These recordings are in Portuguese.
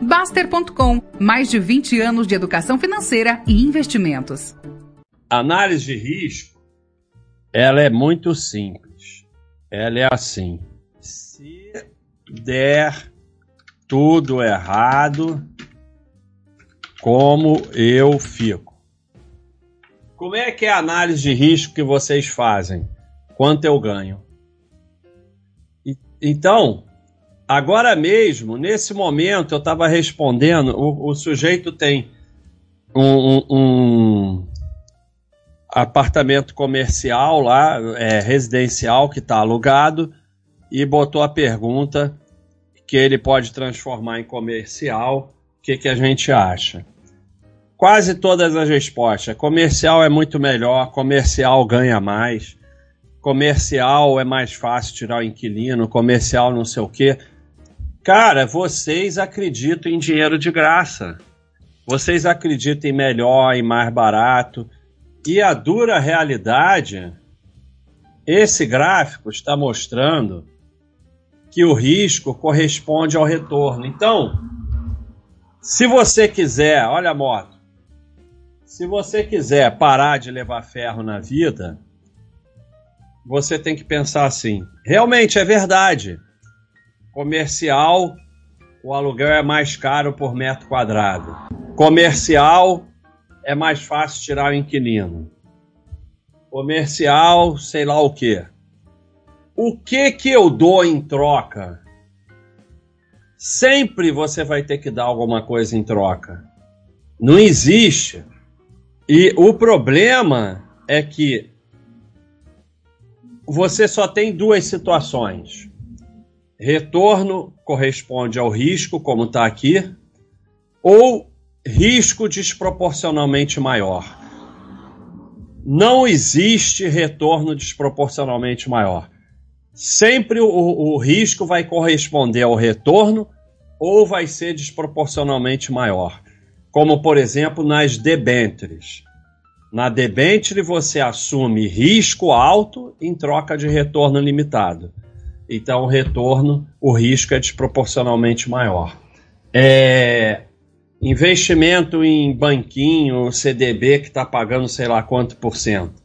Baster.com, mais de 20 anos de educação financeira e investimentos. Análise de risco, ela é muito simples. Ela é assim: se der tudo errado, como eu fico? Como é que é a análise de risco que vocês fazem? Quanto eu ganho? E, então, Agora mesmo, nesse momento, eu estava respondendo, o, o, sujeito tem um, um, um apartamento comercial lá, é, residencial, que está alugado, e botou a pergunta que ele pode transformar em comercial. O que, que a gente acha? Quase todas as respostas. Comercial é muito melhor, comercial ganha mais, comercial é mais fácil tirar o inquilino, comercial não sei o quê. Cara, vocês acreditam em dinheiro de graça. Vocês acreditam em melhor, em mais barato. E a dura realidade, esse gráfico está mostrando que o risco corresponde ao retorno. Então, se você quiser, olha a moto, se você quiser parar de levar ferro na vida, você tem que pensar assim: realmente é verdade Comercial, o aluguel é mais caro por metro quadrado. Comercial, é mais fácil tirar o inquilino. Comercial, sei lá o que. O que que eu dou em troca? Sempre você vai ter que dar alguma coisa em troca. Não existe. E o problema é que você só tem duas situações retorno corresponde ao risco, como está aqui, ou risco desproporcionalmente maior. Não existe retorno desproporcionalmente maior. Sempre o, o risco vai corresponder ao retorno ou vai ser desproporcionalmente maior. Como, por exemplo, nas debêntures. Na debenture você assume risco alto em troca de retorno limitado. Então, o retorno, o risco é desproporcionalmente maior. É, investimento em banquinho, CDB que está pagando sei lá quanto por cento.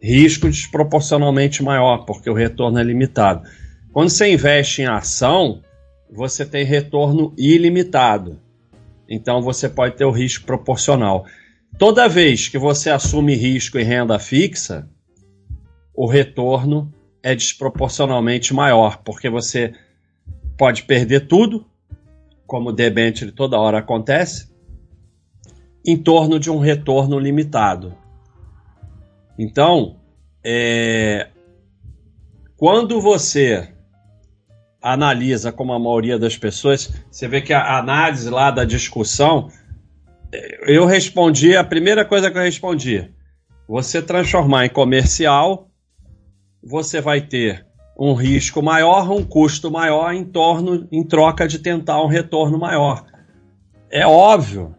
Risco desproporcionalmente maior, porque o retorno é limitado. Quando você investe em ação, você tem retorno ilimitado. Então você pode ter o risco proporcional. Toda vez que você assume risco em renda fixa, o retorno é desproporcionalmente maior, porque você pode perder tudo, como o debênture toda hora acontece, em torno de um retorno limitado. Então, é, quando você analisa como a maioria das pessoas, você vê que a análise lá da discussão, eu respondi, a primeira coisa que eu respondi, você transformar em comercial você vai ter um risco maior, um custo maior em torno, em troca de tentar um retorno maior. É óbvio.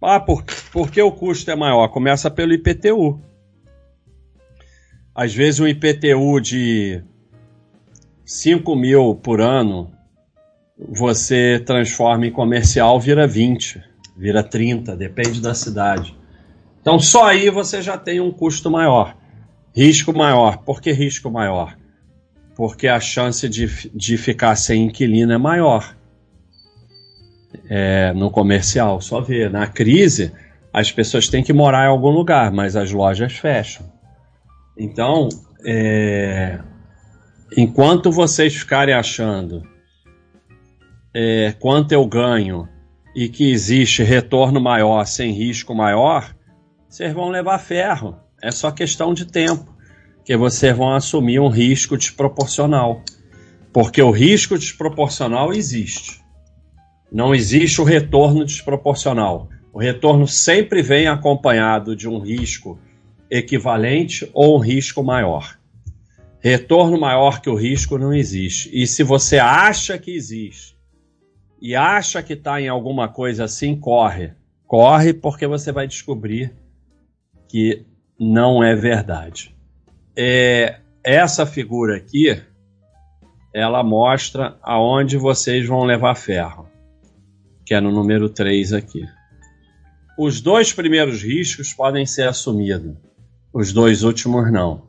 Ah, por, por que o custo é maior? Começa pelo IPTU. Às vezes um IPTU de 5 mil por ano, você transforma em comercial, vira 20, vira 30, depende da cidade. Então só aí você já tem um custo maior. Risco maior. Por que risco maior? Porque a chance de, de ficar sem inquilino é maior. É, no comercial, só ver. Na crise, as pessoas têm que morar em algum lugar, mas as lojas fecham. Então, é, enquanto vocês ficarem achando é, quanto eu ganho e que existe retorno maior sem risco maior, vocês vão levar ferro. É só questão de tempo que vocês vão assumir um risco desproporcional. Porque o risco desproporcional existe. Não existe o retorno desproporcional. O retorno sempre vem acompanhado de um risco equivalente ou um risco maior. Retorno maior que o risco não existe. E se você acha que existe e acha que está em alguma coisa assim, corre. Corre porque você vai descobrir que não é verdade. É, essa figura aqui, ela mostra aonde vocês vão levar ferro. que é no número 3 aqui. Os dois primeiros riscos podem ser assumidos, os dois últimos não.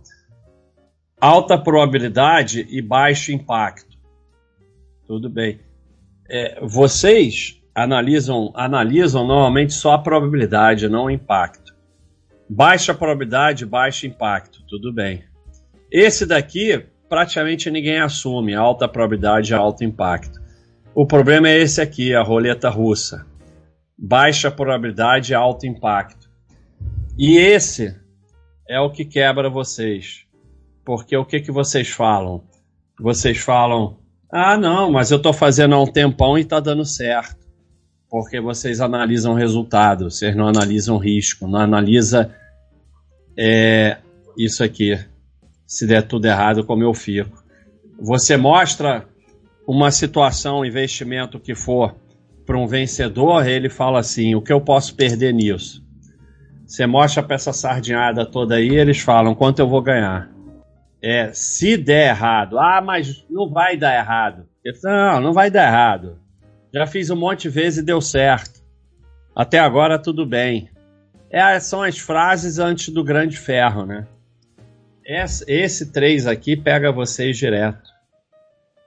Alta probabilidade e baixo impacto. Tudo bem. É, vocês analisam, analisam normalmente só a probabilidade, não o impacto. Baixa probabilidade, baixo impacto. Tudo bem. Esse daqui praticamente ninguém assume, alta probabilidade, alto impacto. O problema é esse aqui, a roleta russa. Baixa probabilidade, alto impacto. E esse é o que quebra vocês. Porque o que, que vocês falam? Vocês falam, ah, não, mas eu estou fazendo há um tempão e está dando certo. Porque vocês analisam resultado, vocês não analisam risco, não analisa é, isso aqui. Se der tudo errado, como eu fico. Você mostra uma situação, um investimento que for para um vencedor, ele fala assim: o que eu posso perder nisso? Você mostra para essa sardinhada toda aí, eles falam quanto eu vou ganhar. É, se der errado, ah, mas não vai dar errado. não, não vai dar errado. Já fiz um monte de vezes e deu certo. Até agora tudo bem. É, são as frases antes do grande ferro, né? Esse, 3 aqui pega vocês direto.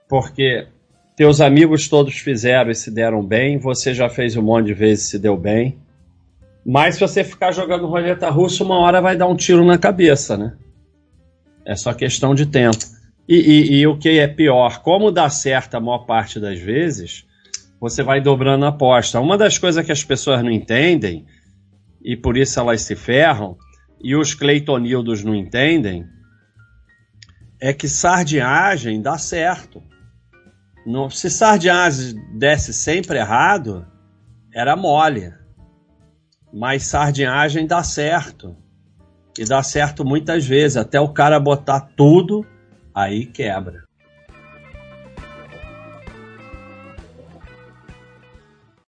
Porque teus amigos todos fizeram e se deram bem, você já fez um monte de vezes e se deu bem. Mas se você ficar jogando roleta russa, uma hora vai dar um tiro na cabeça, né? É só questão de tempo. E, e, e, o que é pior, como dá certo a maior parte das vezes, você vai dobrando a aposta. Uma das coisas que as pessoas não entendem, e por isso elas se ferram, e os Cleitonildos não entendem, é que sardinhagem dá certo. Se sardinhagem desse sempre errado, era mole. Mas sardinhagem dá certo. E dá certo muitas vezes, até o cara botar tudo, aí quebra.